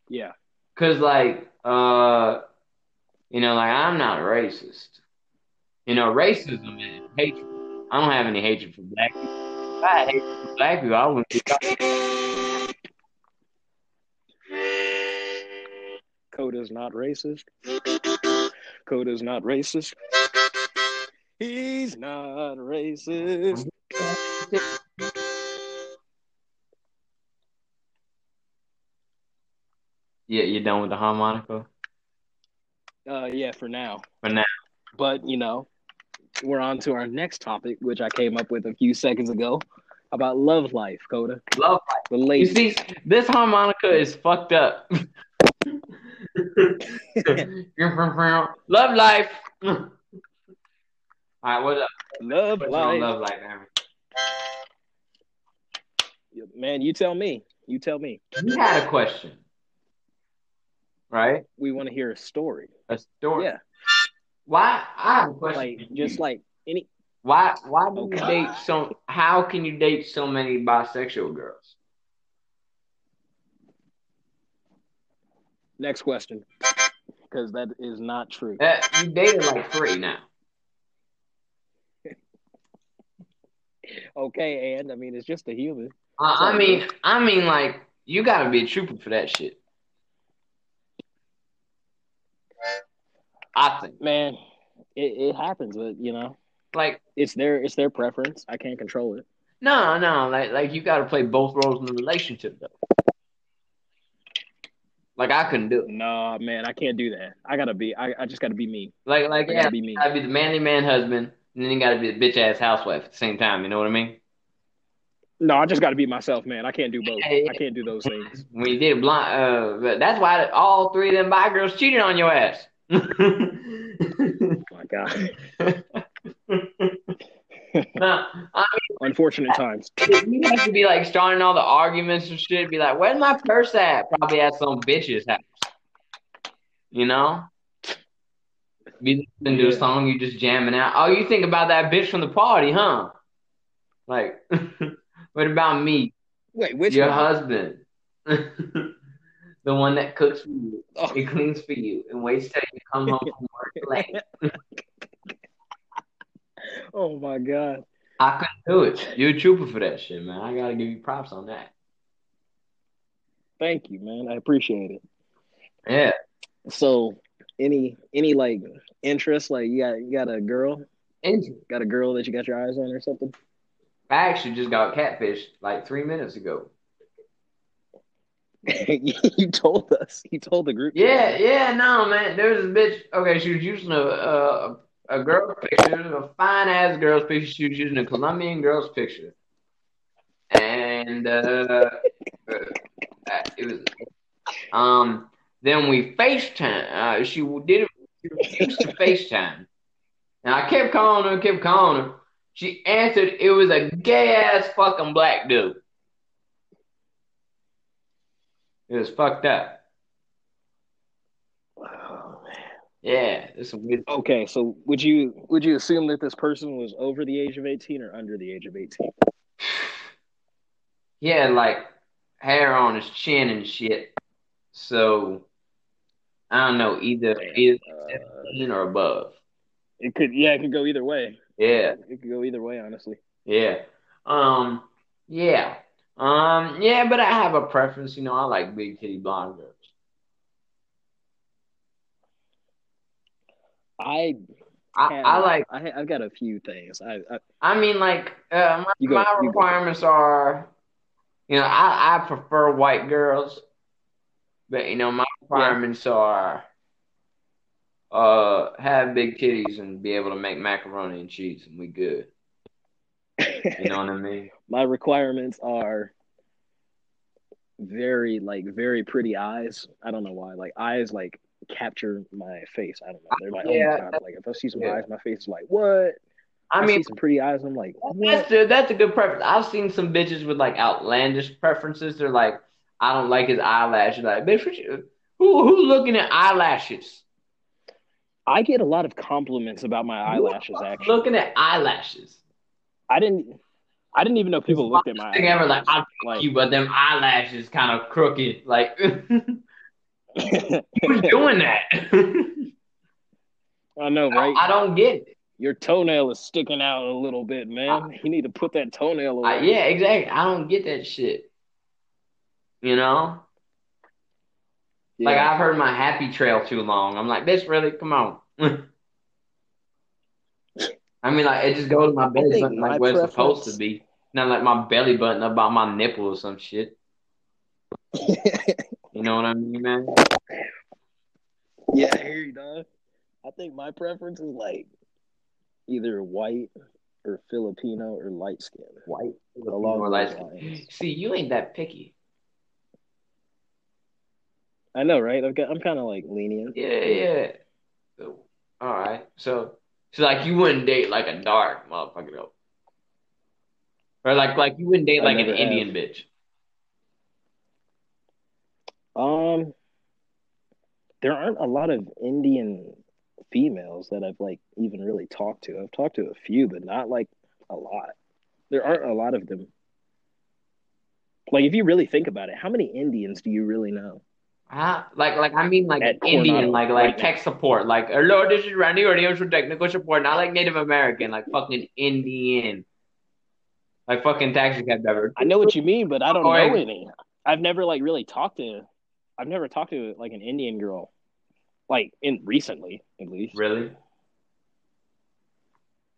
S1: Yeah.
S2: Cause like uh you know like I'm not a racist. You know racism is hatred. I don't have any hatred for black people. If I hate for black people, I wouldn't be
S1: Coda's not racist. Coda's not racist. He's not racist.
S2: Yeah, you're done with the harmonica?
S1: Uh, yeah, for now.
S2: For now.
S1: But you know, we're on to our next topic, which I came up with a few seconds ago, about love life, Coda.
S2: Love
S1: The
S2: You see, this harmonica is fucked up. love life. All right, what up?
S1: love
S2: What's
S1: life.
S2: love life, Aaron?
S1: Man, you tell me. You tell me.
S2: You had a question, right?
S1: We want to hear a story.
S2: A story.
S1: Yeah.
S2: Why? I have a question.
S1: Like just like any
S2: why? Why do you date so? How can you date so many bisexual girls?
S1: next question. Because that is not true.
S2: That you dated like three now.
S1: Okay, and I mean it's just a human.
S2: Uh, I, I mean, I mean, like you got to be a trooper for that shit. I think.
S1: Man, it, it happens, but you know,
S2: Like,
S1: it's their it's their preference. I can't control it.
S2: no, no, like, like you got to play both roles in the relationship, though. Like, I couldn't do it.
S1: No, man, I can't do that. I gotta be. I, I just gotta be me.
S2: Like, like,
S1: I
S2: yeah,
S1: gotta be me.
S2: gotta be the manly man husband, and then you gotta be the bitch ass housewife at the same time. You know what I mean?
S1: No, I just gotta be myself, man. I can't do both. I can't do those things.
S2: When you did blind, uh, but that's why all three of them bi girls cheated on your ass.
S1: Oh my God.
S2: no, I
S1: Unfortunate times.
S2: you have to be like starting all the arguments and shit. Be like, "Where's my purse at?" Probably at some bitch's house. You know. Be listening to a song, you just jamming out. Oh, you think about that bitch from the party, huh? Like, what about me?
S1: Wait, which
S2: your
S1: one?
S2: husband, the one that cooks for you,
S1: Oh.
S2: and cleans for you, and waits till you come home from work lane.
S1: oh my god.
S2: I couldn't do it. You're a trooper for that shit, man. I gotta give you props on that.
S1: Thank you, man. I appreciate it.
S2: Yeah.
S1: So, any any like interest? Like you got you got a girl?
S2: And
S1: Got a girl that you got your eyes on or something?
S2: I actually just got catfished like three minutes ago.
S1: you told us. You told the group.
S2: Yeah, yeah, no, man. There was a bitch. Okay, she was using a a, a girl's picture, a fine ass girl's picture. She was using a Colombian girl's picture, and uh, uh, it was. Um, then we FaceTime. Uh, she did it. She refused to FaceTime, and I kept calling her, kept calling her. She answered. It was a gay ass fucking black dude. It was fucked up.
S1: Oh, man.
S2: Yeah, some weird.
S1: Okay, so would you would you assume that this person was over the age of eighteen or under the age of eighteen?
S2: He had like hair on his chin and shit. So I don't know, either either
S1: Uh,
S2: or above.
S1: it could, yeah, it could go either way.
S2: Yeah,
S1: It could go either way, honestly.
S2: yeah. Um, yeah. Um, yeah, but I have a preference, you know, I like big titty blonde girls.
S1: I,
S2: I, I like
S1: I I've got a few things. I, I
S2: I mean like uh my,
S1: go-
S2: my
S1: you go.
S2: requirements are you know, I, I prefer white girls, but you know, my requirements are uh have big titties and be able to make macaroni and cheese and we good. You know what I mean?
S1: my requirements are very like very pretty eyes. I don't know why. Like eyes like capture my face. I don't know. They're like,
S2: Yeah.
S1: oh my god. Like if I see some
S2: Yeah.
S1: eyes, my face is like, what?
S2: I
S1: I,
S2: mean
S1: see some pretty eyes. I'm like,
S2: That's
S1: what?
S2: a, that's a good preference. I've seen some bitches with like outlandish preferences. They're like, I don't like his eyelashes. Like, bitch, what you, who who looking at eyelashes?
S1: I get a lot of compliments about my eyelashes. Actually,
S2: looking at eyelashes.
S1: I didn't. I didn't even know people looked at my
S2: Thing ever like. I
S1: Like,
S2: you, but them eyelashes kind of crooked. Like, who's doing that?
S1: I know, right?
S2: I don't get it.
S1: Your toenail is sticking out a little bit, man. You need to put that toenail away.
S2: I, yeah, exactly. I don't get that shit. You know, like I've heard my happy trail too long. I'm like, bitch, really? Come on. I mean, like it just goes to my belly button, like where it's supposed to be, not like my belly button about my nipple or some shit. You know what I mean, man?
S1: yeah, I hear you, dog. I think my preference is like either white or Filipino or light skin.
S2: White,
S1: Along
S2: or
S1: those
S2: light skin. See, you ain't that picky.
S1: I know, right? I've got. I'm kind of like lenient.
S2: Yeah, yeah. All right. So, so like you wouldn't date like a dark motherfucker though, or like like you wouldn't date
S1: I
S2: like an
S1: never
S2: Indian bitch.
S1: Um, there aren't a lot of Indian females that I've like even really talked to. I've talked to a few, but not like a lot. There aren't a lot of them. Like, if you really think about it, how many Indians do you really know?
S2: Huh? Like, like I mean, like
S1: At
S2: Indian, like, like
S1: right now.
S2: tech support, like, hello, this is Randy Williams for technical support, not like Native American, like fucking Indian, like fucking taxi cab driver.
S1: I know what you mean, but I don't
S2: Oh,
S1: know
S2: wait.
S1: any. I've never like really talked to. I've never talked to like an Indian girl, like in recently at least.
S2: Really?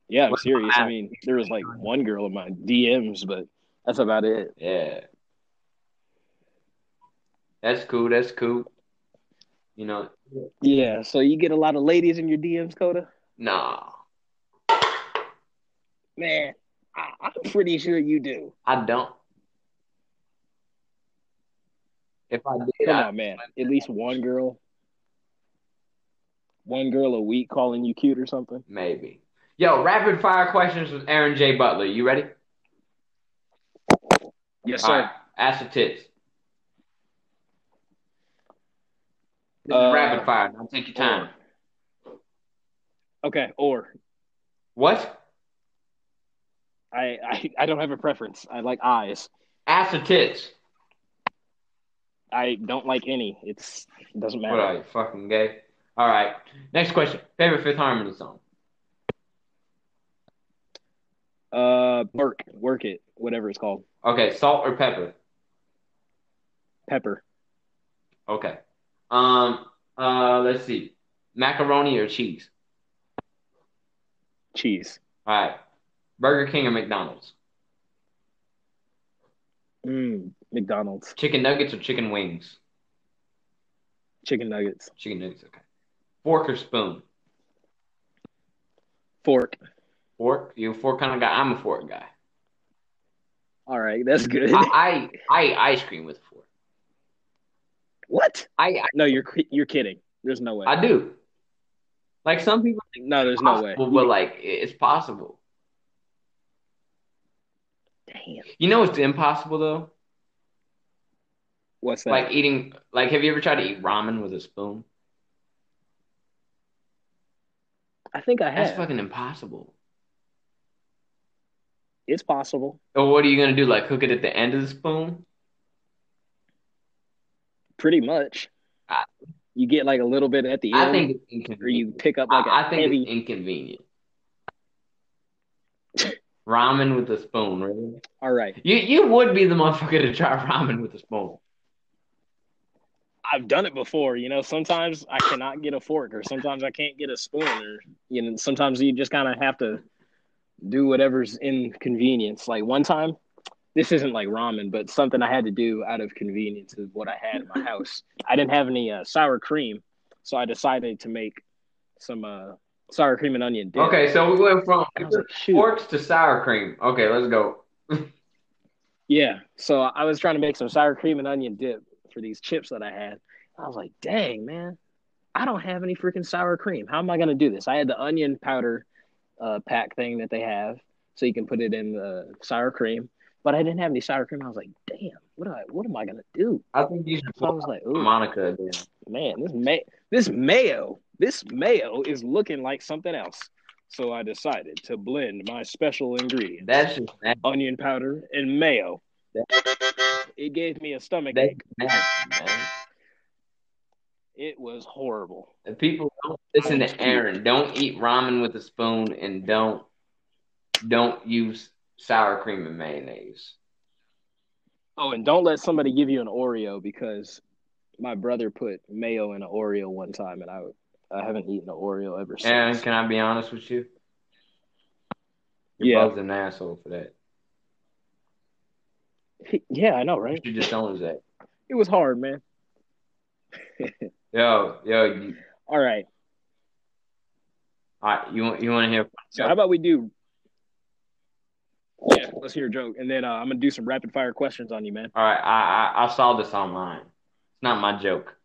S1: Yeah, I'm serious. I mean, there was like one girl in my DMs, but that's about it.
S2: Yeah. That's cool. That's cool. You know,
S1: Yeah, so you get a lot of ladies in your DMs, Coda.
S2: nah,
S1: Man, I, I'm pretty sure you do.
S2: I don't. If I did,
S1: Come
S2: I,
S1: on, man. At least one girl. One girl a week calling you cute or something.
S2: maybe. Yo, rapid fire questions with Aaron J. Butler. You ready?
S1: Yes,
S2: All right. Ask the tits.
S1: Uh,
S2: is rapid fire. Now take your time.
S1: Okay, or
S2: What?
S1: I, I I don't have a preference. I like eyes.
S2: Ask the tits.
S1: I don't like any. It's it doesn't matter.
S2: What are you, fucking gay? All right. Next question. Favorite Fifth Harmony song?
S1: Uh, work, work it, whatever it's called.
S2: Okay, salt or pepper?
S1: Pepper,
S2: Okay. Um. Uh. Let's see. Macaroni or cheese?
S1: cheese,
S2: All right. Burger King or McDonald's?
S1: mm, McDonald's,
S2: Chicken nuggets or chicken wings?
S1: chicken nuggets,
S2: Chicken nuggets. Okay. Fork or spoon?
S1: fork.
S2: Fork. You a fork kind of guy? I'm a fork guy.
S1: All right, that's good.
S2: I I, I ice cream with fork.
S1: What?
S2: I I,
S1: No, you're you're kidding. There's no way.
S2: I do. Like some people think
S1: no, there's
S2: it's
S1: no way.
S2: possible, but like it's possible.
S1: Damn.
S2: You know it's impossible though?
S1: What's that?
S2: Like eating like have you ever tried to eat ramen with a spoon?
S1: I think I have.
S2: That's fucking impossible.
S1: It's possible.
S2: Or what are you gonna do? Like cook it at the end of the spoon?
S1: Pretty much.
S2: I-
S1: You get like a little bit at the end,
S2: I think it's
S1: or you pick up like
S2: I think
S1: heavy.
S2: it's inconvenient. Ramen with a spoon, really?
S1: All right,
S2: You you would be the motherfucker to try ramen with a spoon.
S1: I've done it before. You know, sometimes I cannot get a fork, or sometimes I can't get a spoon, or you know, sometimes you just kind of have to do whatever's inconvenience. Like one time, this isn't like ramen, but something I had to do out of convenience is what I had in my house. I didn't have any uh, sour cream, so I decided to make some uh, sour cream and onion dip.
S2: Okay, so we went from
S1: like,
S2: forks to sour cream. Okay, let's go.
S1: Yeah. So I was trying to make some sour cream and onion dip for these chips that I had. I was like, dang, man, I don't have any freaking sour cream. How am I going to do this? I had the onion powder uh, pack thing that they have, so you can put it in the sour cream, but I didn't have any sour cream. I was like, damn, what, do I, what am I going to do?
S2: I think you should
S1: I was like, ooh,
S2: Monica again.
S1: man, this, may- this mayo, this mayo is looking like something else. So I decided to blend my special ingredient,
S2: That's just nasty.
S1: onion powder and mayo. It gave me a stomach ache.
S2: nasty.
S1: It was horrible.
S2: If people don't listen to Aaron, don't eat ramen with a spoon and don't don't use sour cream and mayonnaise.
S1: Oh, and don't let somebody give you an Oreo because my brother put mayo in an Oreo one time, and I I haven't eaten an Oreo ever since.
S2: And can I be honest with you? Your
S1: Yeah.
S2: brother's an asshole for that.
S1: yeah, I know, right?
S2: You just owns that.
S1: It was hard, man.
S2: Yo, yo, you,
S1: All right,
S2: all right, you want you want to hear?
S1: so how about we do? Yeah, let's hear a joke, and then uh, I'm gonna do some rapid fire questions on you, man.
S2: All right, I, I I saw this online. It's not my joke.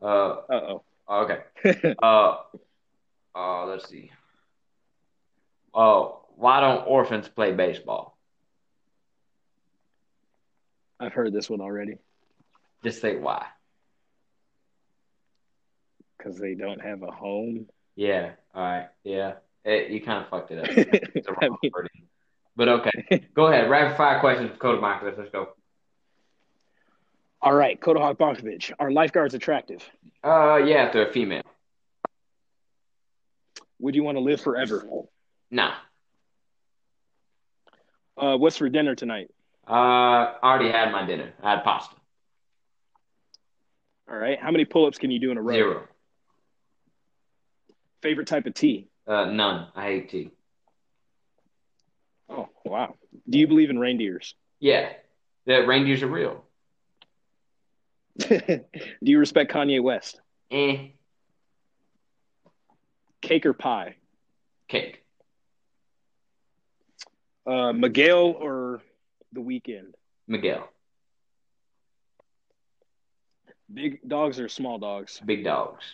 S2: Uh,
S1: Uh
S2: okay.
S1: oh.
S2: Uh, uh, let's see. Oh, why don't orphans play baseball?
S1: I've heard this one already
S2: Just say why.
S1: because they don't have a home.
S2: Yeah. All right. Yeah. It, you kind of fucked it up. It's a
S1: I
S2: wrong
S1: mean-
S2: wording. But okay. Go ahead. Rapid fire questions for Code Markers. Let's go.
S1: All right, Kodahawk Bonkovich, are lifeguards attractive?
S2: Uh, yeah, if they're a female.
S1: Would you want to live forever?
S2: Nah.
S1: Uh, what's for dinner tonight?
S2: Uh, I already had my dinner. I had pasta.
S1: All right, how many pull-ups can you do in a row?
S2: Zero.
S1: Favorite type of tea?
S2: Uh, none. I hate tea.
S1: Oh, wow. Do you believe in reindeers?
S2: Yeah. that reindeers are real.
S1: Do you respect Kanye West?
S2: Eh.
S1: Cake or pie?
S2: Cake.
S1: Uh, Miguel or The Weeknd?
S2: Miguel.
S1: Big dogs or small dogs?
S2: Big dogs.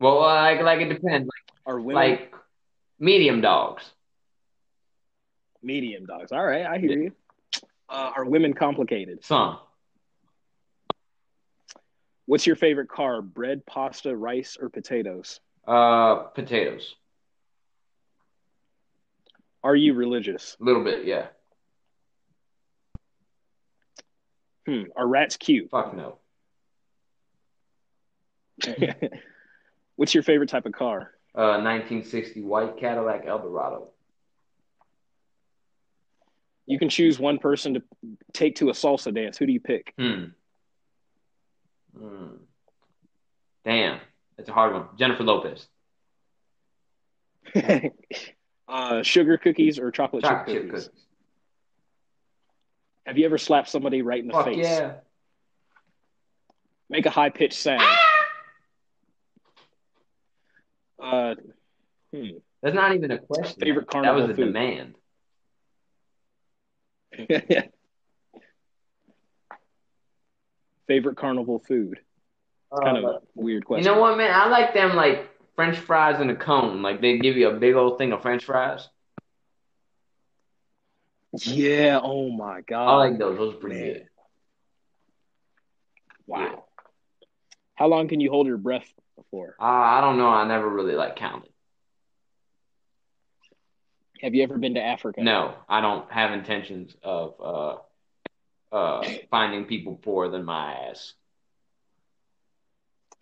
S2: Well, like, like it depends.
S1: Are women
S2: Like, medium dogs.
S1: Medium dogs? All right, I hear you. Uh, are women complicated?
S2: Some.
S1: What's your favorite carb? Bread, pasta, rice, or potatoes?
S2: Uh, potatoes.
S1: Are you religious?
S2: A little bit, yeah.
S1: Hmm. Are rats cute?
S2: Fuck no.
S1: What's your favorite type of car?
S2: Uh, 1960 white Cadillac Eldorado.
S1: You can choose one person to take to a salsa dance. Who do you pick?
S2: Hmm. Hmm. Damn, that's a hard one. Jennifer Lopez.
S1: uh, sugar cookies or chocolate,
S2: Chocolate
S1: chip cookies?
S2: cookies.
S1: Have you ever slapped somebody right in the
S2: Fuck
S1: face?
S2: yeah.
S1: Make a high pitched sound. Uh, hmm.
S2: That's not even a question.
S1: Favorite carnival that
S2: was a
S1: food?
S2: demand.
S1: Favorite carnival food? It's kind of a weird
S2: question. you know what, man? I like them like French fries in a cone. Like they give you a big old thing of French fries.
S1: Yeah. Oh my god.
S2: I like those. Those are pretty
S1: man.
S2: good.
S1: Wow. How long can you hold your breath for?
S2: Uh, I don't know. I never really like counted.
S1: Have you ever been to Africa?
S2: No, I don't have intentions of uh, uh, finding people poorer than my ass.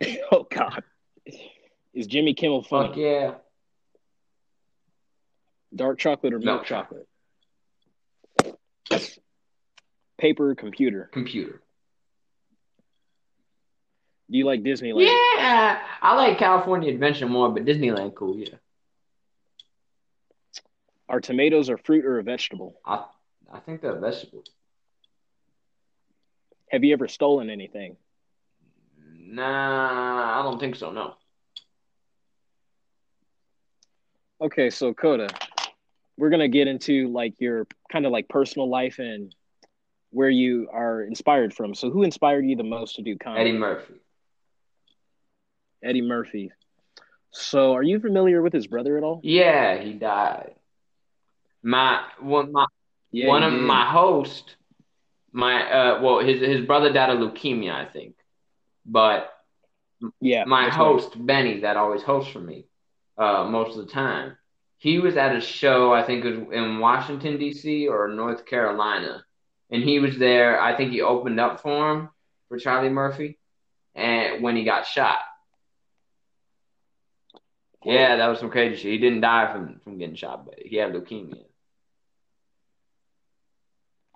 S1: oh God. Is Jimmy Kimmel funny?
S2: Fuck yeah.
S1: Dark chocolate or milk
S2: Milk
S1: chocolate? Paper or computer?
S2: Computer.
S1: Do you like Disneyland?
S2: Yeah, I like California Adventure more, but Disneyland cool. Yeah,
S1: Are tomatoes a fruit or a vegetable?
S2: I I think they're vegetables.
S1: Have you ever stolen anything?
S2: Nah, I don't think so. No.
S1: Okay, so Coda, we're gonna get into like your kind of like personal life and where you are inspired from. So, who inspired you the most to do comedy?
S2: Eddie Murphy.
S1: Eddie Murphy. So, are you familiar with his brother at all?
S2: Yeah, he died. My one my
S1: Yeah,
S2: one of
S1: did.
S2: my host, my uh, well, his his brother died of leukemia, I think, but
S1: yeah,
S2: my
S1: that's right.
S2: host Benny, that always hosts for me, uh, most of the time. He was at a show, I think it was in Washington D.C. or North Carolina, and he was there. I think he opened up for him for Charlie Murphy, and when he got shot. Yeah, that was some crazy shit. He didn't die from from getting shot, but he had leukemia.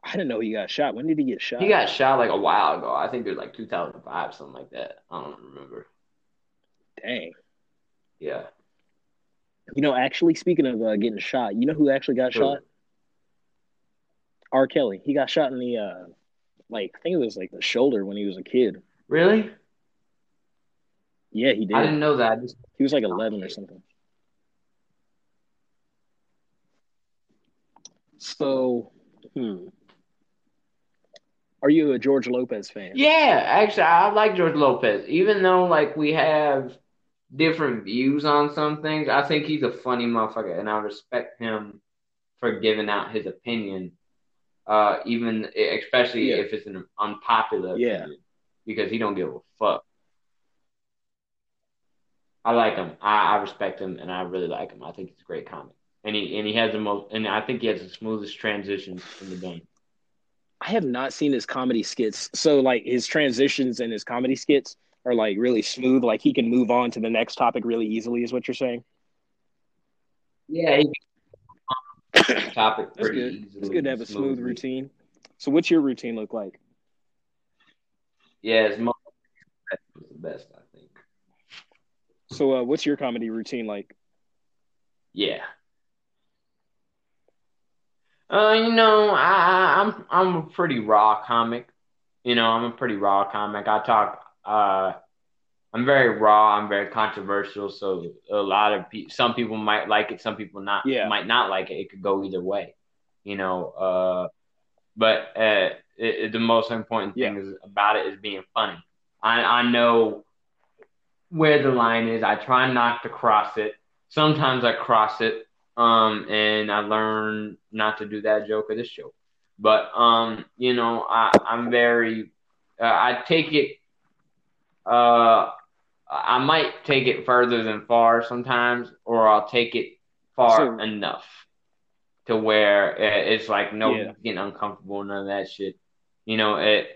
S1: I didn't know he got shot. When did he get shot?
S2: He got shot like a while ago. I think it was like 2005, something like that. I don't remember.
S1: Dang.
S2: Yeah.
S1: You know, actually, speaking of uh, getting shot, you know who actually got shot? R. Kelly. He got shot in the, uh, like, I think it was like the shoulder when he was a kid.
S2: Really?
S1: Yeah, he did.
S2: I didn't know that. Just
S1: He was like 11 or something. So, hmm. Are you a George Lopez fan?
S2: Yeah, actually, I like George Lopez. Even though like we have different views on some things, I think he's a funny motherfucker, and I respect him for giving out his opinion. Uh, even especially
S1: Yeah.
S2: if it's an unpopular
S1: Yeah.
S2: opinion, because he don't give a fuck. I like him. I, I respect him, and I really like him. I think he's a great comic, and he and he has the most, and I think he has the smoothest transitions in the game.
S1: I have not seen his comedy skits. So, like, his transitions and his comedy skits are like really smooth. Like, he can move on to the next topic really easily, is what you're saying?
S2: Yeah, he topic pretty
S1: good.
S2: easily.
S1: It's good to have a smooth
S2: smoothly.
S1: routine. So, what's your routine look like?
S2: Yeah, it's most the best, I think.
S1: So, uh, what's your comedy routine like?
S2: Yeah. Uh, you know, I, I'm I'm a pretty raw comic. You know, I'm a pretty raw comic. I talk. Uh, I'm very raw. I'm very controversial. So a lot of pe- some people might like it. Some people not
S1: Yeah.
S2: might not like it. It could go either way. You know. Uh, but uh, it, it- the most important thing is about it is being funny. I I know where the line is. I try not to cross it. Sometimes I cross it. Um, and I learn not to do that joke or this joke. But um, you know, I I'm very. Uh, I take it. Uh, I might take it further than far sometimes, or I'll take it far
S1: So-
S2: enough to where it's like no
S1: Yeah.
S2: getting uncomfortable, none of that shit. You know it,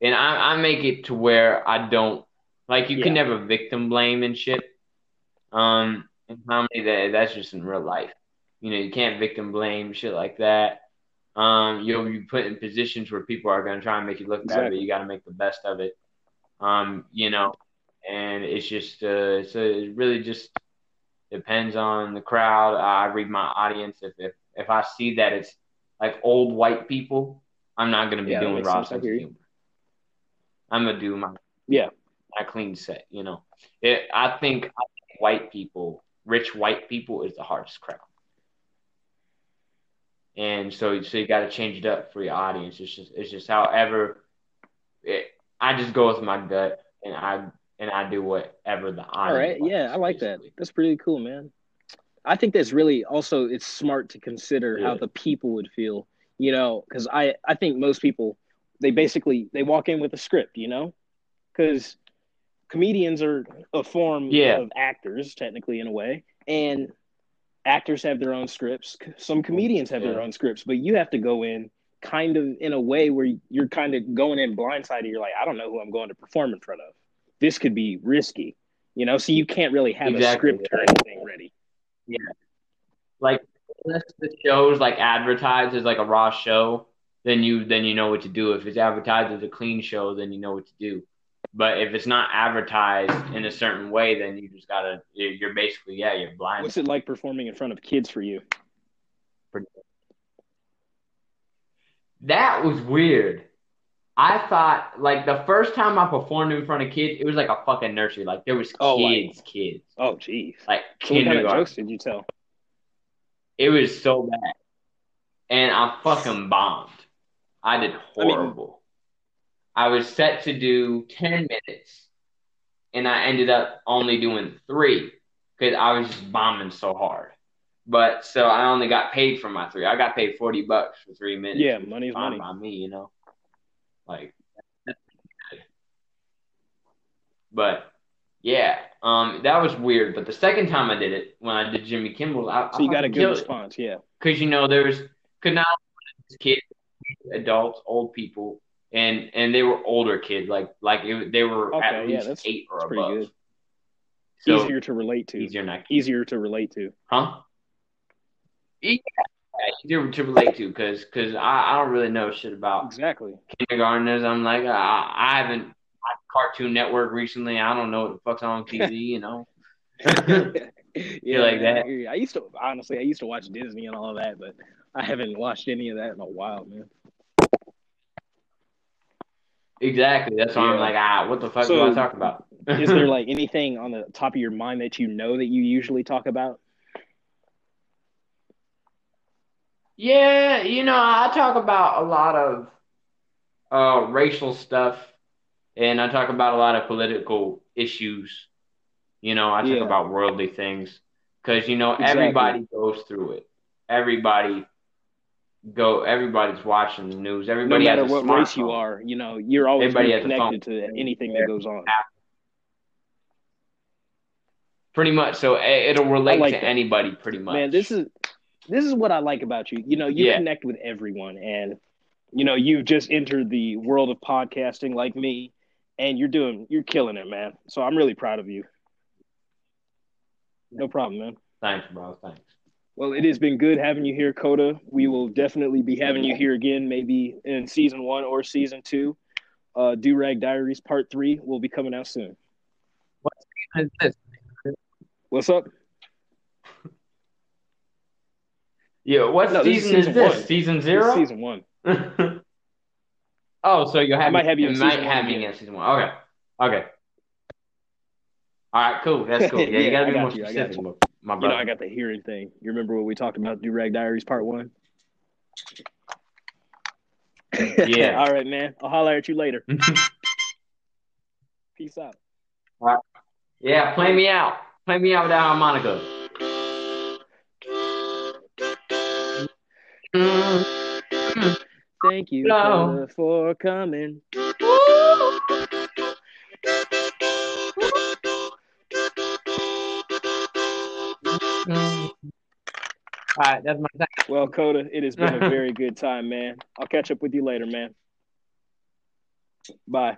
S2: and I I make it to where I don't like you can never victim blame and shit. Um, in comedy, that that's just in real life. You know, you can't victim blame shit like that. Um, you'll be put in positions where people are going to try and make you look bad, but you got to make the best of it. Um, you know, and it's just uh, so it really just depends on the crowd. I read my audience. If if if I see that it's like old white people, I'm not going to be
S1: Yeah,
S2: doing raw
S1: sense. I
S2: sense of
S1: hear you.
S2: humor. I'm gonna do my
S1: Yeah.
S2: my clean set. You know, it, I think I think white people, rich white people, is the hardest crowd. And so, so you got to change it up for your audience. It's just, it's just however, it, I just go with my gut, and I and I do whatever the audience.
S1: All right. Yeah, I like that. That's pretty cool, man. I think that's really also it's smart to consider how the people would feel, you know, because I I think most people they basically they walk in with a script, you know, because comedians are a form
S2: Yeah.
S1: of actors technically in a way, and actors have their own scripts. Some comedians have their own scripts, but you have to go in kind of in a way where you're kind of going in blindsided. You're like, I don't know who I'm going to perform in front of. This could be risky, you know. So you can't really have a script or anything ready. Yeah.
S2: Like unless the show's like advertised as like a raw show, then you then you know what to do. If it's advertised as a clean show, then you know what to do. But if it's not advertised in a certain way, then you just gotta you're you're basically yeah you're blind.
S1: What's it like performing in front of kids for you?
S2: That was weird. I thought like the first time I performed in front of kids, it was like a fucking nursery. Like there was
S1: Oh, like-
S2: kids, kids,
S1: Oh, jeez.
S2: like
S1: So what kind of
S2: kindergarten.
S1: jokes did you tell?
S2: It was so bad, and I fucking bombed. I did
S1: I mean-
S2: horrible. I was set to do ten minutes, and I ended up only doing three because I was just bombing so hard. But so I only got paid for my three. I got paid forty bucks for three minutes.
S1: Yeah,
S2: money's
S1: money is
S2: fine
S1: money.
S2: by me, you know. Like, but yeah, um, that was weird. But the second time I did it, when I did Jimmy Kimmel, I,
S1: So you got a good
S2: killed it
S1: response, yeah.
S2: because you know there's could not kids, adults, old people, and and they were older kids, like like it, they were
S1: Okay,
S2: at
S1: yeah,
S2: least
S1: that's-
S2: eight or
S1: that's
S2: above.
S1: good.
S2: So
S1: easier to relate to.
S2: easier not
S1: Easier to relate to.
S2: huh? Yeah, easier to relate to because because I, I don't really know shit about
S1: Exactly.
S2: kindergartners. I'm like I, I haven't watched Cartoon Network recently. I don't know what the fuck's on TV. You know.
S1: yeah,
S2: like that?
S1: I. I used to honestly, I used to watch Disney and all of that, but I haven't watched any of that in a while, man.
S2: Exactly. That's why I'm like, ah, what the fuck
S1: So,
S2: do I talk about?
S1: Is there like anything on the top of your mind that you know that you usually talk about?
S2: Yeah, you know, I talk about a lot of uh, racial stuff, and I talk about a lot of political issues. You know, I talk
S1: Yeah.
S2: about worldly things because you know
S1: Exactly.
S2: everybody goes through it. Everybody go. Everybody's watching the news.
S1: No
S2: Everybody
S1: matter
S2: has a
S1: what race you are, you know, you're always
S2: Everybody
S1: being
S2: has a phone.
S1: connected to anything that goes on.
S2: Pretty much, so it- it'll relate
S1: like
S2: to
S1: that.
S2: anybody. Pretty much,
S1: Man, this is this is what I like about you. You know, you
S2: Yeah.
S1: connect with everyone, and you know, you've just entered the world of podcasting like me, and you're doing, you're killing it, man. So I'm really proud of you. No problem, man.
S2: thanks, bro. Thanks.
S1: Well, it has been good having you here, Coda. We will definitely be having you here again, maybe in season one or season two. Uh, Durag Diaries Part Three will be coming out soon.
S2: What season is this?
S1: What's up?
S2: Yeah, what
S1: No, this is
S2: season is, this?
S1: one.
S2: Season
S1: This is
S2: zero?
S1: season one.
S2: oh, so you'll have
S1: I might have you in
S2: might
S1: season one
S2: have me in season one. Okay. Okay. All right, cool. That's cool. Yeah, you gotta
S1: I
S2: be
S1: got
S2: more
S1: you,
S2: specific,
S1: you.
S2: my
S1: You know, I got the hearing thing. You remember when we talked about Durag Diaries Part One?
S2: Yeah.
S1: All right, man. I'll holler at you later. Peace out.
S2: yeah, play me out. Play me out with that harmonica.
S1: Thank you. Coda, for coming.
S2: All right, that's my time.
S1: Well, Coda, it has been a very good time, man. I'll catch up with you later, man. Bye.